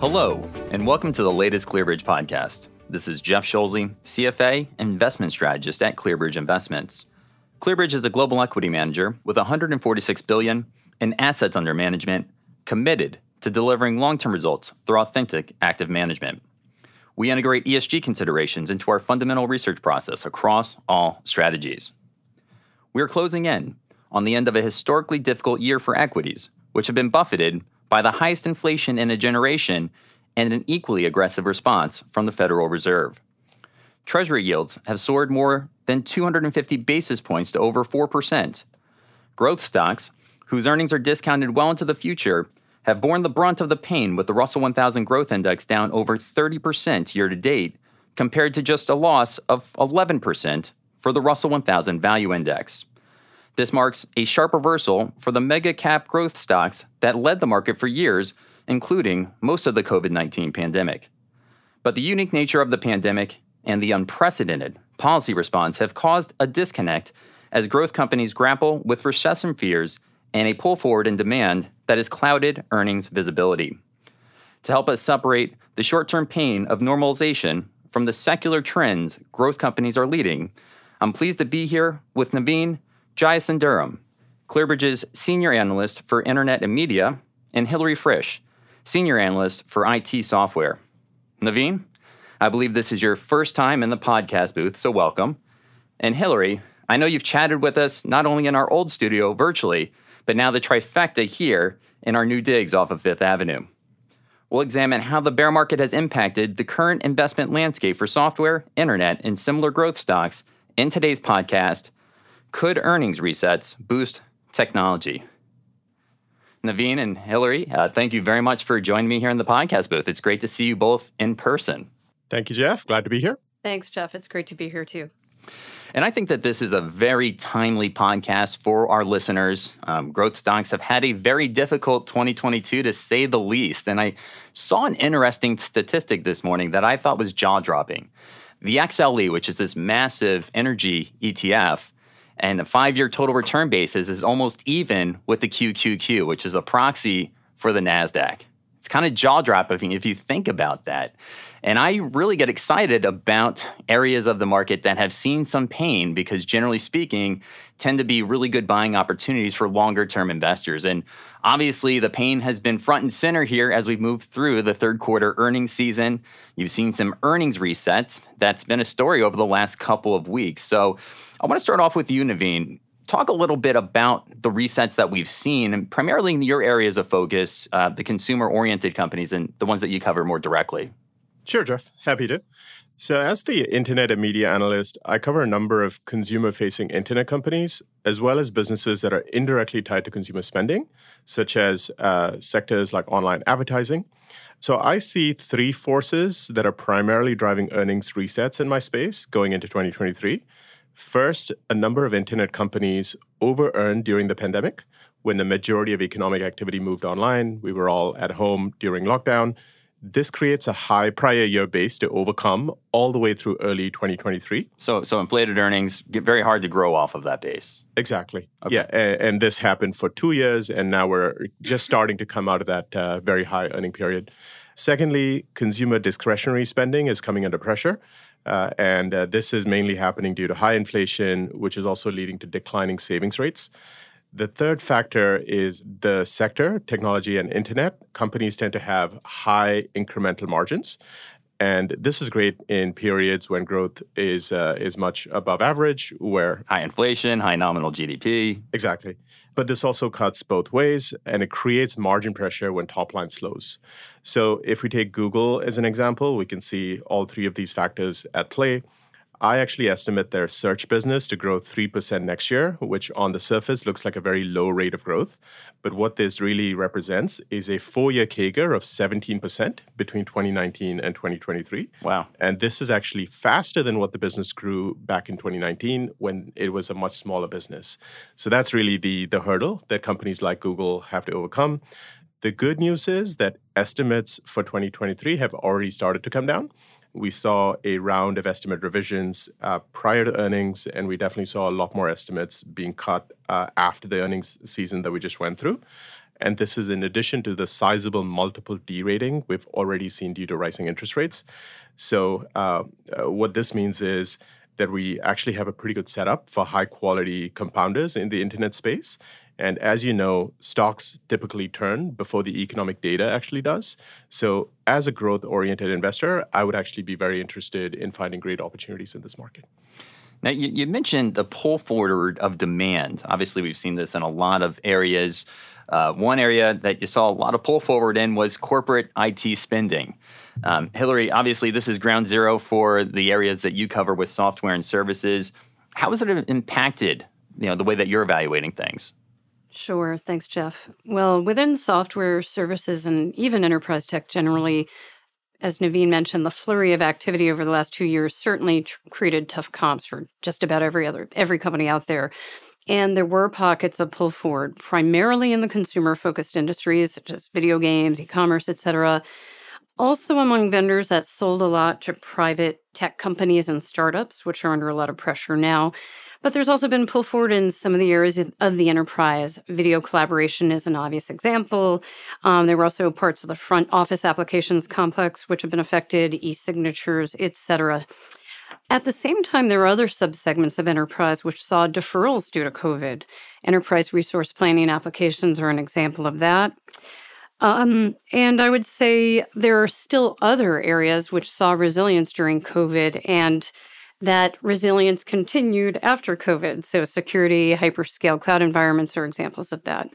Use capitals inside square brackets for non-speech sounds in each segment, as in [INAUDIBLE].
Hello, and welcome to the latest ClearBridge podcast. This is Jeff Schulze, CFA investment strategist at ClearBridge Investments. ClearBridge is a global equity manager with 146 billion in assets under management, committed to delivering long-term results through authentic active management. We integrate ESG considerations into our fundamental research process across all strategies. We are closing in on the end of a historically difficult year for equities, which have been buffeted by the highest inflation in a generation and an equally aggressive response from the Federal Reserve. Treasury yields have soared more than 250 basis points to over 4%. Growth stocks, whose earnings are discounted well into the future, have borne the brunt of the pain with the Russell 1000 Growth Index down over 30% year to date, compared to just a loss of 11% for the Russell 1000 Value Index. This marks a sharp reversal for the mega cap growth stocks that led the market for years, including most of the COVID 19 pandemic. But the unique nature of the pandemic and the unprecedented policy response have caused a disconnect as growth companies grapple with recession fears and a pull forward in demand that has clouded earnings visibility. To help us separate the short term pain of normalization from the secular trends growth companies are leading, I'm pleased to be here with Naveen Jayasundaram, ClearBridge's Senior Analyst for Internet and Media, and Hillary Frisch, Senior Analyst for IT Software. Naveen, I believe this is your first time in the podcast booth, so welcome. And Hillary, I know you've chatted with us not only in our old studio virtually, but now the trifecta here in our new digs off of Fifth Avenue. We'll examine how the bear market has impacted the current investment landscape for software, internet, and similar growth stocks in today's podcast could earnings resets boost technology? Naveen and Hillary, uh, thank you very much for joining me here in the podcast booth. It's great to see you both in person. Thank you, Jeff. Glad to be here. Thanks, Jeff. It's great to be here too. And I think that this is a very timely podcast for our listeners. Um, growth stocks have had a very difficult 2022 to say the least. And I saw an interesting statistic this morning that I thought was jaw dropping. The XLE, which is this massive energy ETF, and a five year total return basis is almost even with the QQQ, which is a proxy for the NASDAQ. It's kind of jaw dropping if you think about that. And I really get excited about areas of the market that have seen some pain because, generally speaking, tend to be really good buying opportunities for longer term investors. And obviously, the pain has been front and center here as we've moved through the third quarter earnings season. You've seen some earnings resets. That's been a story over the last couple of weeks. So I want to start off with you, Naveen talk a little bit about the resets that we've seen, and primarily in your areas of focus, uh, the consumer oriented companies and the ones that you cover more directly. Sure, Jeff. Happy to. So, as the internet and media analyst, I cover a number of consumer facing internet companies, as well as businesses that are indirectly tied to consumer spending, such as uh, sectors like online advertising. So, I see three forces that are primarily driving earnings resets in my space going into 2023. First, a number of internet companies over earned during the pandemic when the majority of economic activity moved online. We were all at home during lockdown this creates a high prior year base to overcome all the way through early 2023. So, so inflated earnings get very hard to grow off of that base. Exactly. Okay. Yeah, and, and, this happened for two years, and now we're just starting to come out of that uh, very high earning period. Secondly, consumer discretionary spending is coming under pressure. Uh, and uh, this is mainly happening due to high inflation, which is also leading to declining savings rates. The third factor is the sector, technology and internet. Companies tend to have high incremental margins. And this is great in periods when growth is uh, is much above average, where high inflation, high nominal GDP. Exactly. But this also cuts both ways and it creates margin pressure when top line slows. So if we take Google as an example, we can see all three of these factors at play. I actually estimate their search business to grow 3% next year, which on the surface looks like a very low rate of growth. But what this really represents is a four year CAGR of 17% between 2019 and 2023. Wow. And this is actually faster than what the business grew back in 2019 when it was a much smaller business. So that's really the, the hurdle that companies like Google have to overcome. The good news is that estimates for 2023 have already started to come down we saw a round of estimate revisions uh, prior to earnings, and we definitely saw a lot more estimates being cut uh, after the earnings season that we just went through. And this is in addition to the sizable multiple derating we've already seen due to rising interest rates. So, uh, uh, what this means is that we actually have a pretty good setup for high quality compounders in the internet space. And as you know, stocks typically turn before the economic data actually does. So, as a growth oriented investor, I would actually be very interested in finding great opportunities in this market. Now, you, you mentioned the pull forward of demand. Obviously, we've seen this in a lot of areas. Uh, one area that you saw a lot of pull forward in was corporate IT spending. Um, Hillary, obviously, this is ground zero for the areas that you cover with software and services. How has it impacted you know, the way that you're evaluating things? Sure. Thanks, Jeff. Well, within software services and even enterprise tech generally, as Naveen mentioned, the flurry of activity over the last two years certainly tr- created tough comps for just about every other every company out there. And there were pockets of pull forward, primarily in the consumer focused industries such as video games, e commerce, etc. Also, among vendors that sold a lot to private tech companies and startups, which are under a lot of pressure now. But there's also been pull forward in some of the areas of the enterprise. Video collaboration is an obvious example. Um, there were also parts of the front office applications complex which have been affected, e-signatures, etc. At the same time, there are other subsegments of enterprise which saw deferrals due to COVID. Enterprise resource planning applications are an example of that. Um, and I would say there are still other areas which saw resilience during COVID and that resilience continued after COVID. So, security, hyperscale cloud environments are examples of that.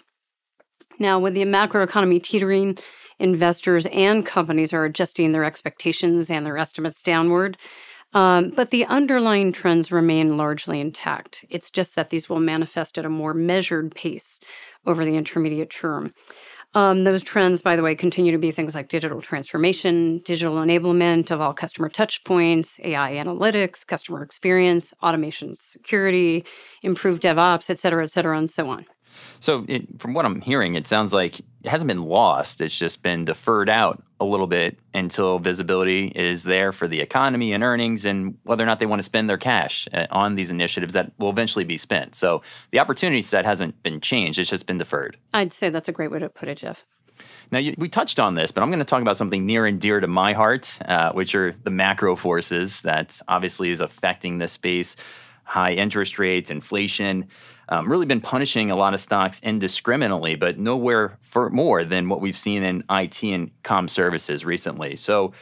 Now, with the macroeconomy teetering, investors and companies are adjusting their expectations and their estimates downward. Um, but the underlying trends remain largely intact. It's just that these will manifest at a more measured pace over the intermediate term. Um, those trends, by the way, continue to be things like digital transformation, digital enablement of all customer touchpoints, AI analytics, customer experience, automation security, improved DevOps, et cetera, et cetera, and so on. So, it, from what I'm hearing, it sounds like it hasn't been lost. It's just been deferred out a little bit until visibility is there for the economy and earnings and whether or not they want to spend their cash uh, on these initiatives that will eventually be spent. So, the opportunity set hasn't been changed, it's just been deferred. I'd say that's a great way to put it, Jeff. Now, you, we touched on this, but I'm going to talk about something near and dear to my heart, uh, which are the macro forces that obviously is affecting this space high interest rates, inflation, um, really been punishing a lot of stocks indiscriminately, but nowhere for more than what we've seen in IT and com services recently. So,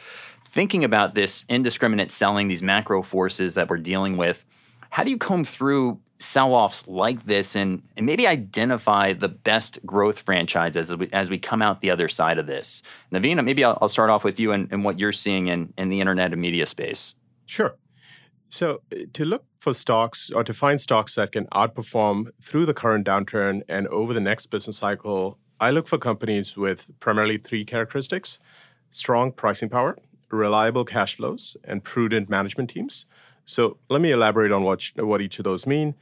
thinking about this indiscriminate selling, these macro forces that we're dealing with, how do you comb through sell offs like this and, and maybe identify the best growth franchises as we, as we come out the other side of this? Naveen, maybe I'll, I'll start off with you and, and what you're seeing in, in the internet and media space. Sure. So, uh, to look for stocks or to find stocks that can outperform through the current downturn and over the next business cycle, I look for companies with primarily three characteristics strong pricing power, reliable cash flows, and prudent management teams. So, let me elaborate on what, what each of those mean.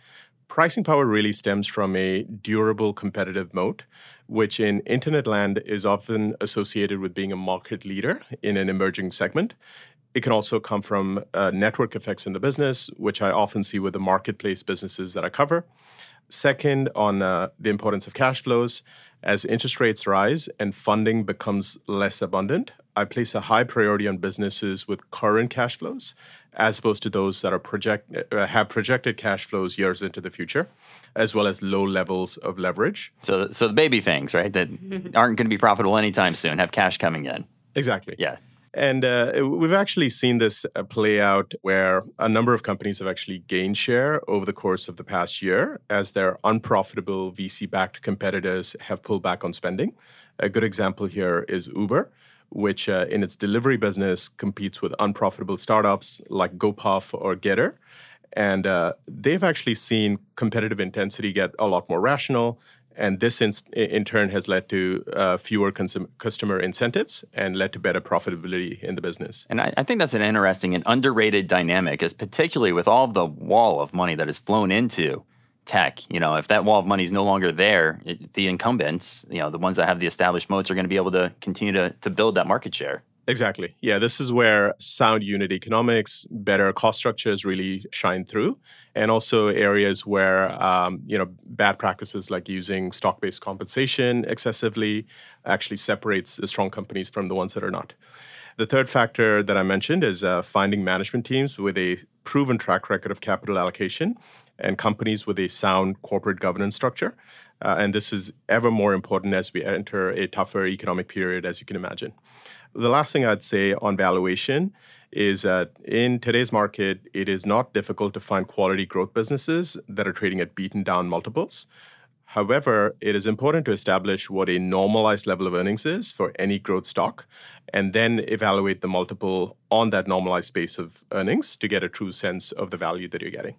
Pricing power really stems from a durable competitive moat, which in internet land is often associated with being a market leader in an emerging segment. It can also come from uh, network effects in the business, which I often see with the marketplace businesses that I cover. Second, on uh, the importance of cash flows. As interest rates rise and funding becomes less abundant, I place a high priority on businesses with current cash flows as opposed to those that are project uh, have projected cash flows years into the future, as well as low levels of leverage. So, so the baby things, right, that [LAUGHS] aren't going to be profitable anytime soon, have cash coming in. Exactly. Yeah. And uh, we've actually seen this uh, play out where a number of companies have actually gained share over the course of the past year as their unprofitable VC backed competitors have pulled back on spending. A good example here is Uber, which uh, in its delivery business competes with unprofitable startups like GoPuff or Getir. And uh, they've actually seen competitive intensity get a lot more rational and this in, in turn has led to uh, fewer consum- customer incentives and led to better profitability in the business. And I, I, think that's an interesting and underrated dynamic, is particularly with all the wall of money that has flown into tech. You know, if that wall of money is no longer there, it, the incumbents, you know, the ones that have the established moats, are going to be able to continue to, to build that market share. Exactly. Yeah, this is where sound unit economics, better cost structures really shine through, and also areas where um, you know bad practices like using stock-based compensation excessively actually separates the strong companies from the ones that are not. The third factor that I mentioned is uh, finding management teams with a proven track record of capital allocation and companies with a sound corporate governance structure. Uh, and this is ever more important as we enter a tougher economic period, as you can imagine. The last thing I'd say on valuation is that in today's market, it is not difficult to find quality growth businesses that are trading at beaten down multiples. However, it is important to establish what a normalized level of earnings is for any growth stock and then evaluate the multiple on that normalized base of earnings to get a true sense of the value that you're getting.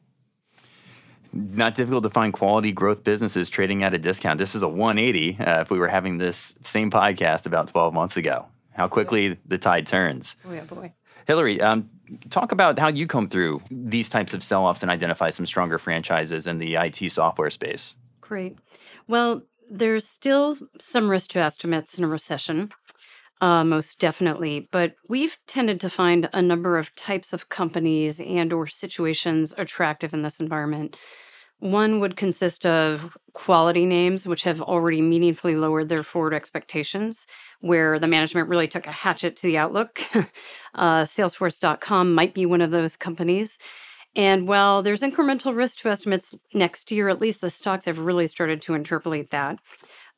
Not difficult to find quality growth businesses trading at a discount. This is a 180 uh, if we were having this same podcast about 12 months ago. How quickly the tide turns. Oh, yeah, boy. Hillary, um, talk about how you come through these types of sell offs and identify some stronger franchises in the IT software space. Great. Well, there's still some risk to estimates in a recession, uh, most definitely. But we've tended to find a number of types of companies and or situations attractive in this environment. One would consist of quality names, which have already meaningfully lowered their forward expectations, where the management really took a hatchet to the outlook. [LAUGHS] uh, Salesforce.com might be one of those companies. And while there's incremental risk to estimates next year, at least the stocks have really started to interpolate that.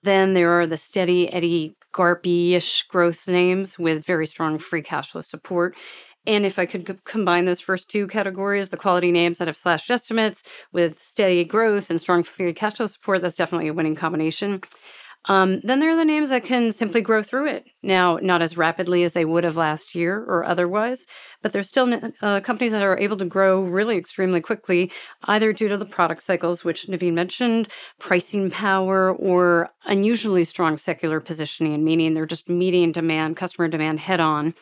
Then there are the steady Eddie Garpy ish growth names with very strong free cash flow support. And if I could c- combine those first two categories, the quality names that have slashed estimates with steady growth and strong free cash flow support, that's definitely a winning combination. Um, then there are the names that can simply grow through it. Now, not as rapidly as they would have last year or otherwise, but there's still uh, companies that are able to grow really extremely quickly, either due to the product cycles, which Naveen mentioned, pricing power, or unusually strong secular positioning, meaning they're just meeting demand, customer demand head on.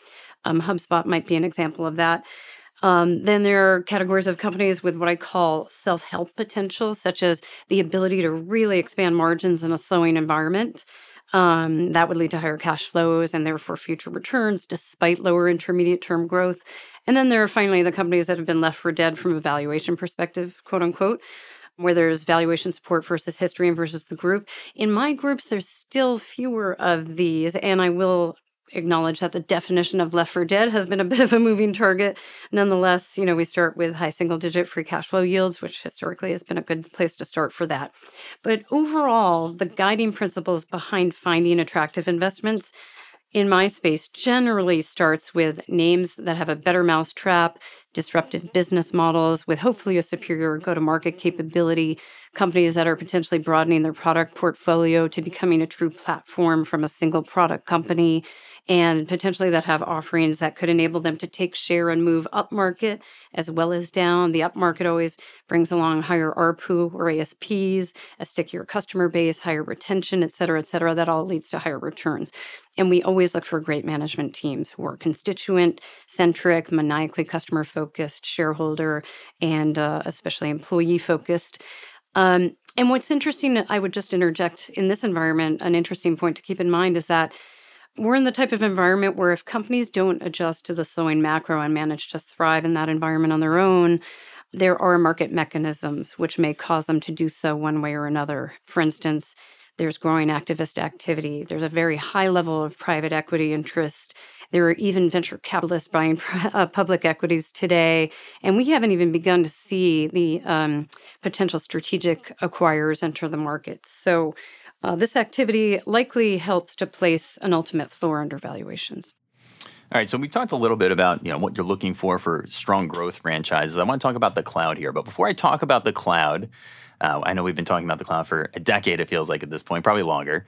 Um, HubSpot might be an example of that. Um, then there are categories of companies with what I call self help potential, such as the ability to really expand margins in a slowing environment. Um, that would lead to higher cash flows and therefore future returns despite lower intermediate term growth. And then there are finally the companies that have been left for dead from a valuation perspective, quote unquote, where there's valuation support versus history and versus the group. In my groups, there's still fewer of these, and I will acknowledge that the definition of left for dead has been a [LAUGHS] bit of a moving target. Nonetheless, you know, we start with high single digit free cash flow yields, which historically has been a good place to start for that. But overall, the guiding principles behind finding attractive investments in my space generally starts with names that have a better mousetrap, disruptive business models with hopefully a superior go to market capability, companies that are potentially broadening their product portfolio to becoming a true platform from a single product company, and potentially that have offerings that could enable them to take share and move up market as well as down. The up market always brings along higher ARPU or ASPs, a stickier customer base, higher retention, et cetera, et cetera. That all leads to higher returns. And we always look for great management teams who are constituent centric, maniacally customer focused, shareholder, and uh, especially employee focused. Um, and what's interesting, I would just interject in this environment, an interesting point to keep in mind is that we're in the type of environment where if companies don't adjust to the slowing macro and manage to thrive in that environment on their own, there are market mechanisms which may cause them to do so one way or another. For instance, there's growing activist activity. There's a very high level of private equity interest. There are even venture capitalists buying [LAUGHS] uh, public equities today. And we haven't even begun to see the um, potential strategic acquirers enter the market. So uh, this activity likely helps to place an ultimate floor under valuations. All right, so we talked a little bit about you know what you're looking for for strong growth franchises. I want to talk about the cloud here, but before I talk about the cloud, uh, I know we've been talking about the cloud for a decade. It feels like at this point, probably longer.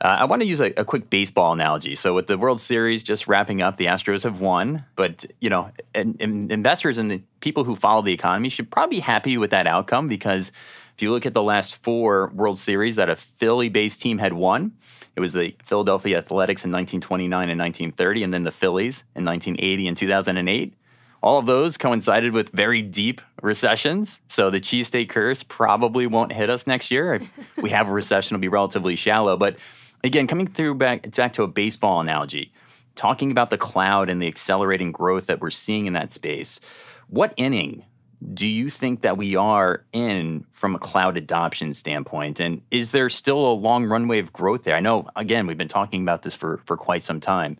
Uh, I want to use a, a, quick baseball analogy. So with the World Series just wrapping up, the Astros have won, but you know, and, and investors and the people who follow the economy should probably be happy with that outcome because if you look at the last four World Series that a Philly based team had won, it was the Philadelphia Athletics in 1929 and 1930, and then the Phillies in 1980 and 2008. All of those coincided with very deep recessions. So the cheesesteak curse probably won't hit us next year. If [LAUGHS] we have a recession, it'll be relatively shallow. But again, coming through back, back to a baseball analogy, talking about the cloud and the accelerating growth that we're seeing in that space, what inning do you think that we are in from a cloud adoption standpoint? And is there still a long runway of growth there? I know, again, we've been talking about this for, for quite some time.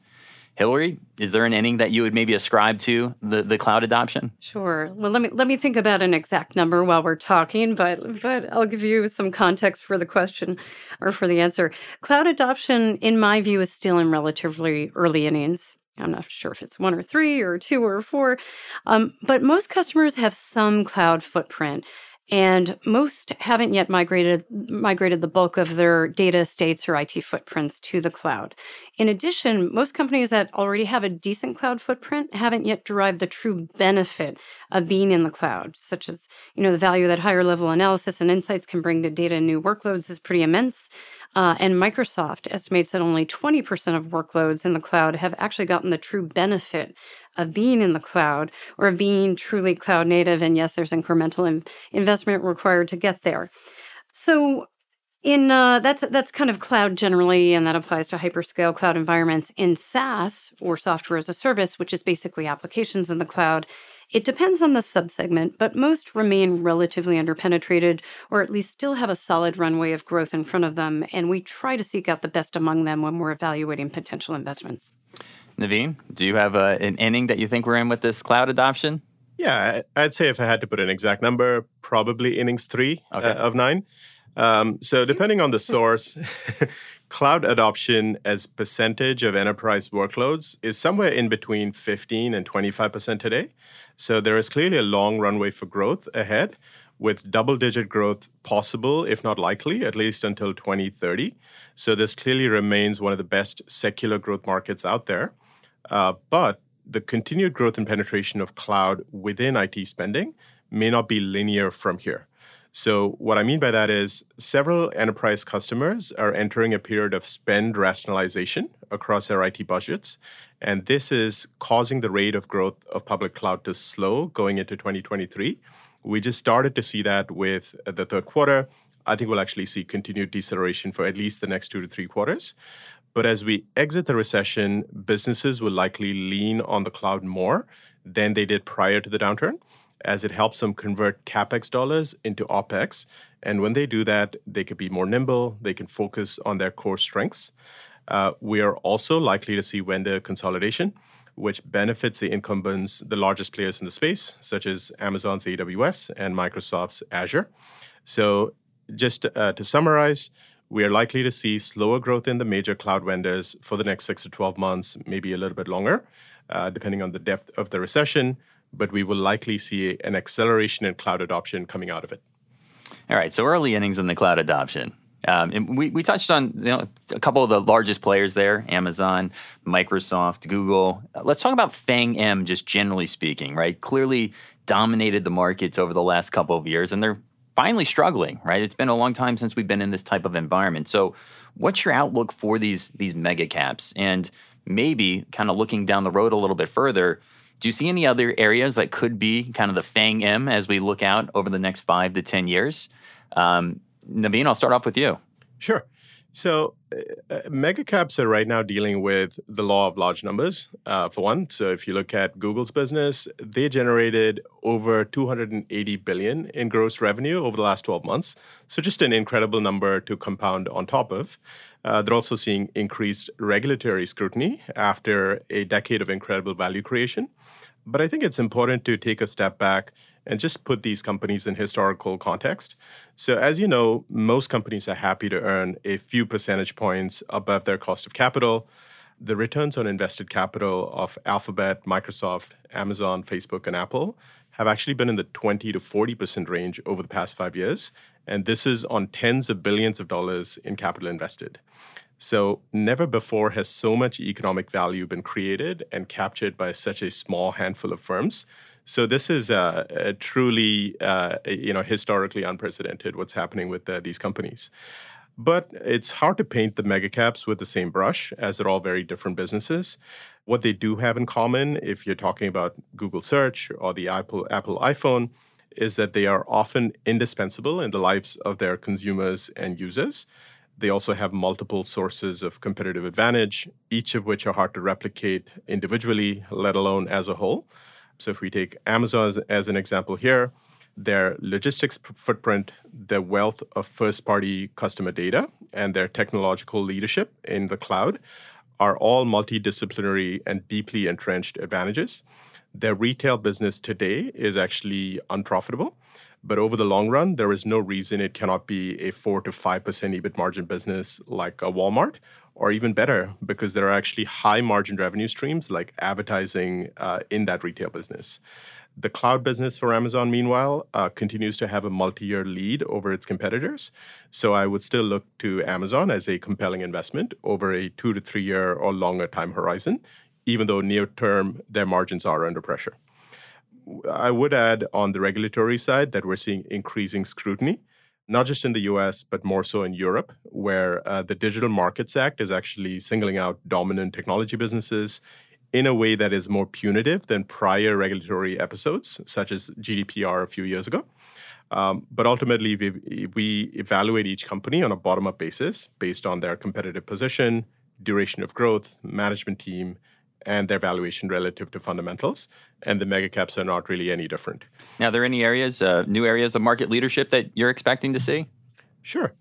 Hillary, is there an inning that you would maybe ascribe to the, the cloud adoption? Sure. Well, let me let me think about an exact number while we're talking, but but I'll give you some context for the question or for the answer. Cloud adoption, in my view, is still in relatively early innings. I'm not sure if it's one or three or two or four, um, but most customers have some cloud footprint and most haven't yet migrated migrated the bulk of their data estates or IT footprints to the cloud. In addition, most companies that already have a decent cloud footprint haven't yet derived the true benefit of being in the cloud, such as you know the value that higher level analysis and insights can bring to data and new workloads is pretty immense. Uh, and Microsoft estimates that only 20% of workloads in the cloud have actually gotten the true benefit of being in the cloud or of being truly cloud native. And yes, there's incremental in- investment required to get there. So in uh, that's that's kind of cloud generally, and that applies to hyperscale cloud environments. In SaaS or software as a service, which is basically applications in the cloud, it depends on the subsegment, but most remain relatively underpenetrated, or at least still have a solid runway of growth in front of them. And we try to seek out the best among them when we're evaluating potential investments. Naveen, do you have a, an inning that you think we're in with this cloud adoption? Yeah, I'd say if I had to put an exact number, probably innings three okay. uh, of nine. Um, so depending on the source, [LAUGHS] cloud adoption as percentage of enterprise workloads is somewhere in between 15 and 25% today. So there is clearly a long runway for growth ahead with double digit growth possible, if not likely, at least until 2030. So this clearly remains one of the best secular growth markets out there. Uh, but the continued growth and penetration of cloud within IT spending may not be linear from here. So, what I mean by that is several enterprise customers are entering a period of spend rationalization across their IT budgets. And this is causing the rate of growth of public cloud to slow going into 2023. We just started to see that with the third quarter. I think we'll actually see continued deceleration for at least the next two to three quarters. But as we exit the recession, businesses will likely lean on the cloud more than they did prior to the downturn, as it helps them convert capex dollars into opex. And when they do that, they could be more nimble, they can focus on their core strengths. Uh, we are also likely to see vendor consolidation, which benefits the incumbents, the largest players in the space, such as Amazon's AWS and Microsoft's Azure. So, just uh, to summarize, we are likely to see slower growth in the major cloud vendors for the next six to 12 months, maybe a little bit longer, uh, depending on the depth of the recession. But we will likely see an acceleration in cloud adoption coming out of it. All right, so early innings in the cloud adoption. Um, and we, we touched on you know, a couple of the largest players there Amazon, Microsoft, Google. Let's talk about FANG M, just generally speaking, right? Clearly dominated the markets over the last couple of years, and they're finally struggling, right? It's been a long time since we've been in this type of environment. So, what's your outlook for these these mega caps? And maybe kind of looking down the road a little bit further, do you see any other areas that could be kind of the FANG M as we look out over the next five to 10 years? Um, Naveen, I'll start off with you. Sure. So, uh, uh, mega caps are right now dealing with the law of large numbers, uh, for one. So, if you look at Google's business, they generated over 280 billion in gross revenue over the last 12 months. So, just an incredible number to compound on top of. Uh, they're also seeing increased regulatory scrutiny after a decade of incredible value creation. But I think it's important to take a step back and just put these companies in historical context. So, as you know, most companies are happy to earn a few percentage points above their cost of capital. The returns on invested capital of Alphabet, Microsoft, Amazon, Facebook, and Apple have actually been in the 20 to 40% range over the past five years. And this is on tens of billions of dollars in capital invested. So, never before has so much economic value been created and captured by such a small handful of firms. So this is uh, a truly, uh, you know, historically unprecedented what's happening with uh, these companies. But it's hard to paint the megacaps with the same brush, as they're all very different businesses. What they do have in common, if you're talking about Google Search or the Apple Apple iPhone, is that they are often indispensable in the lives of their consumers and users. They also have multiple sources of competitive advantage, each of which are hard to replicate individually, let alone as a whole. So, if we take Amazon as, as an example here, their logistics footprint, their wealth of first party customer data, and their technological leadership in the cloud are all multidisciplinary and deeply entrenched advantages. Their retail business today is actually unprofitable, but over the long run, there is no reason it cannot be a 4 to 5% EBIT margin business like a Walmart, or even better, because there are actually high margin revenue streams like advertising uh, in that retail business. The cloud business for Amazon, meanwhile, uh, continues to have a multi year lead over its competitors. So I would still look to Amazon as a compelling investment over a two to three year or longer time horizon, even though near term their margins are under pressure. I would add on the regulatory side that we're seeing increasing scrutiny, not just in the US, but more so in Europe, where uh, the Digital Markets Act is actually singling out dominant technology businesses in a way that is more punitive than prior regulatory episodes, such as GDPR a few years ago. Um, but ultimately, we, we evaluate each company on a bottom up basis based on their competitive position, duration of growth, management team, and their valuation relative to fundamentals. And the mega caps are not really any different. Now, are there any areas, uh, new areas of market leadership that you're expecting to see? Sure.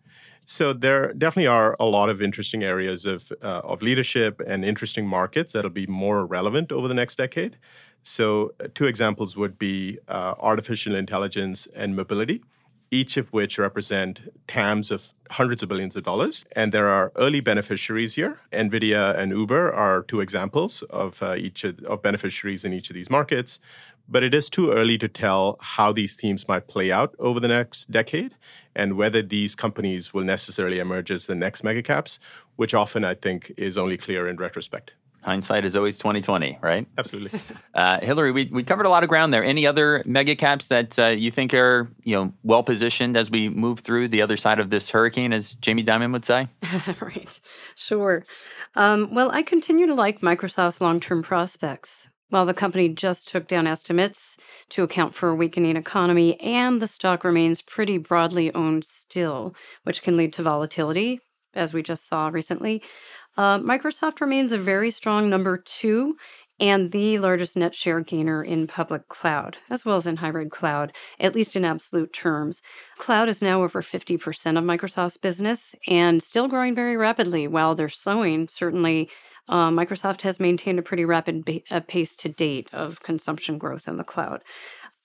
So there definitely are a lot of interesting areas of uh, of leadership and interesting markets that'll be more relevant over the next decade. So uh, two examples would be uh, artificial intelligence and mobility, each of which represent TAMs of hundreds of billions of dollars. And there are early beneficiaries here. NVIDIA and Uber are two examples of uh, each of, of beneficiaries in each of these markets. But it is too early to tell how these themes might play out over the next decade and whether these companies will necessarily emerge as the next megacaps, which often I think is only clear in retrospect. Hindsight is always twenty twenty, right? Absolutely. [LAUGHS] Uh, Hillary, we, we covered a lot of ground there. Any other mega caps that uh, you think are you know well positioned as we move through the other side of this hurricane, as Jamie Dimon would say? [LAUGHS] right. Sure. Um, well, I continue to like Microsoft's long term prospects. While the company just took down estimates to account for a weakening economy, and the stock remains pretty broadly owned still, which can lead to volatility, as we just saw recently. Uh, Microsoft remains a very strong number two and the largest net share gainer in public cloud, as well as in hybrid cloud, at least in absolute terms. Cloud is now over 50% of Microsoft's business and still growing very rapidly. While they're slowing, certainly uh, Microsoft has maintained a pretty rapid ba- uh, pace to date of consumption growth in the cloud.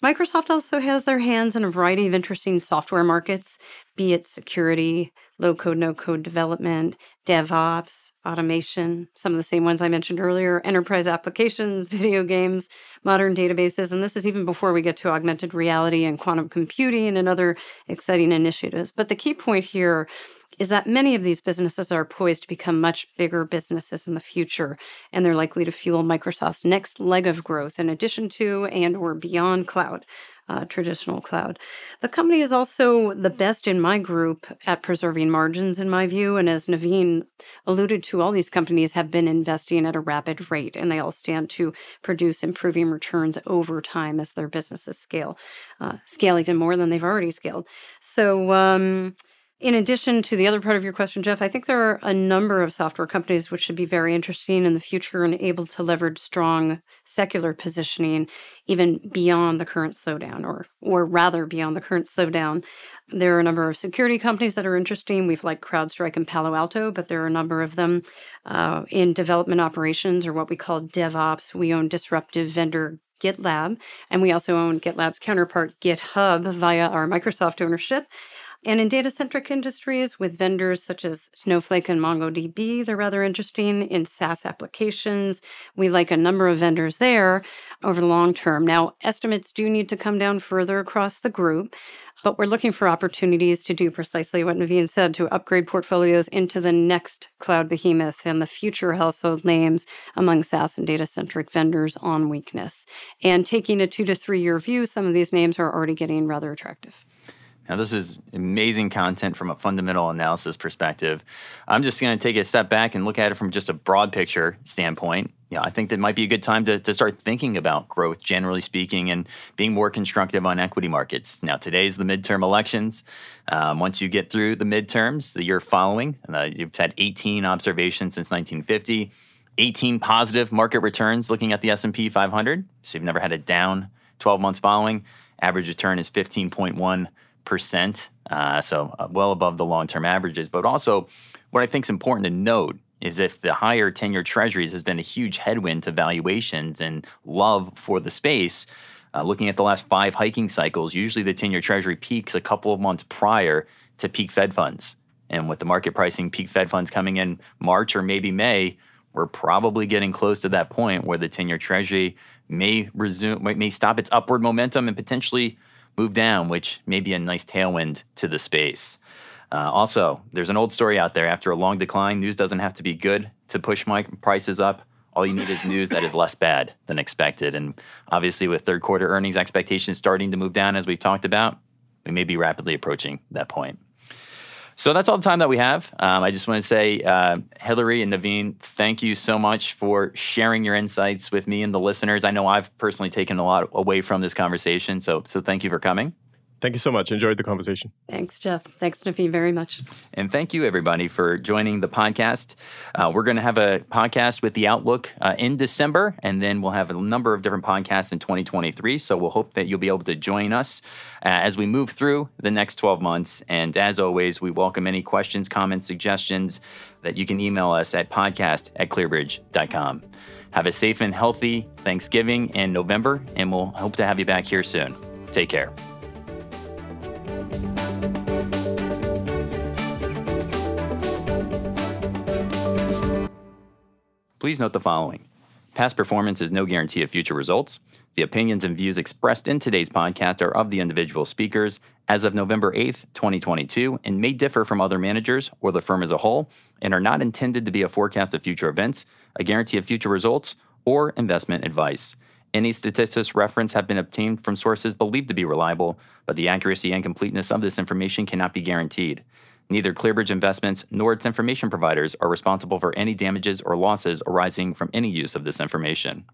Microsoft also has their hands in a variety of interesting software markets, be it security, low code, no code development, DevOps, automation, some of the same ones I mentioned earlier, enterprise applications, video games, modern databases. And this is even before we get to augmented reality and quantum computing and other exciting initiatives. But the key point here is that many of these businesses are poised to become much bigger businesses in the future and they're likely to fuel microsoft's next leg of growth in addition to and or beyond cloud uh, traditional cloud. The company is also the best in my group at preserving margins in my view and as naveen alluded to all these companies have been investing at a rapid rate and they all stand to produce improving returns over time as their businesses scale uh, scale even more than they've already scaled. So um, in addition to the other part of your question, Jeff, I think there are a number of software companies which should be very interesting in the future and able to leverage strong secular positioning even beyond the current slowdown, or or rather beyond the current slowdown. There are a number of security companies that are interesting. We've like CrowdStrike and Palo Alto, but there are a number of them uh, in development operations or what we call DevOps. We own disruptive vendor GitLab, and we also own GitLab's counterpart GitHub via our Microsoft ownership. And in data centric industries with vendors such as Snowflake and MongoDB, they're rather interesting. In SaaS applications, we like a number of vendors there over the long term. Now, estimates do need to come down further across the group, but we're looking for opportunities to do precisely what Naveen said to upgrade portfolios into the next cloud behemoth and the future household names among SaaS and data centric vendors on weakness. And taking a two to three year view, some of these names are already getting rather attractive. Now, this is amazing content from a fundamental analysis perspective. I'm just going to take a step back and look at it from just a broad picture standpoint. Yeah, I think that might be a good time to, to start thinking about growth, generally speaking, and being more constructive on equity markets. Now, today's the midterm elections. Um, once you get through the midterms, the year following, uh, you've had 18 observations since 1950, 18 positive market returns looking at the S&P 500. So you've never had a down 12 months following. Average return is 15.1 percent, uh, so uh, well above the long-term averages. But also, what I think is important to note is if the higher 10-year treasuries has been a huge headwind to valuations and love for the space. Uh, looking at the last five hiking cycles, usually the 10 year treasury peaks a couple of months prior to peak Fed funds. And with the market pricing peak Fed funds coming in March or maybe May, we're probably getting close to that point where the 10 year treasury may resume, may stop its upward momentum and potentially move down, which may be a nice tailwind to the space. Uh, also, there's an old story out there. After a long decline, news doesn't have to be good to push my prices up. All you need is news that is less bad than expected. And obviously, with third quarter earnings expectations starting to move down, as we've talked about, we may be rapidly approaching that point. So that's all the time that we have. Um, I just want to say, uh, Hillary and Naveen, thank you so much for sharing your insights with me and the listeners. I know I've personally taken a lot away from this conversation, so so thank you for coming. Thank you so much. Enjoyed the conversation. Thanks, Jeff. Thanks, Naveen, very much. And thank you, everybody, for joining the podcast. Uh, we're going to have a podcast with the Outlook uh, in December, and then we'll have a number of different podcasts in 2023. So we'll hope that you'll be able to join us uh, as we move through the next 12 months. And as always, we welcome any questions, comments, suggestions that you can email us at podcast at clearbridge.com. Have a safe and healthy Thanksgiving in November, and we'll hope to have you back here soon. Take care. Please note the following Past performance is no guarantee of future results. The opinions and views expressed in today's podcast are of the individual speakers as of November 8th, 2022, and may differ from other managers or the firm as a whole, and are not intended to be a forecast of future events, a guarantee of future results, or investment advice. Any statistics referenced have been obtained from sources believed to be reliable, but the accuracy and completeness of this information cannot be guaranteed. Neither ClearBridge Investments nor its information providers are responsible for any damages or losses arising from any use of this information.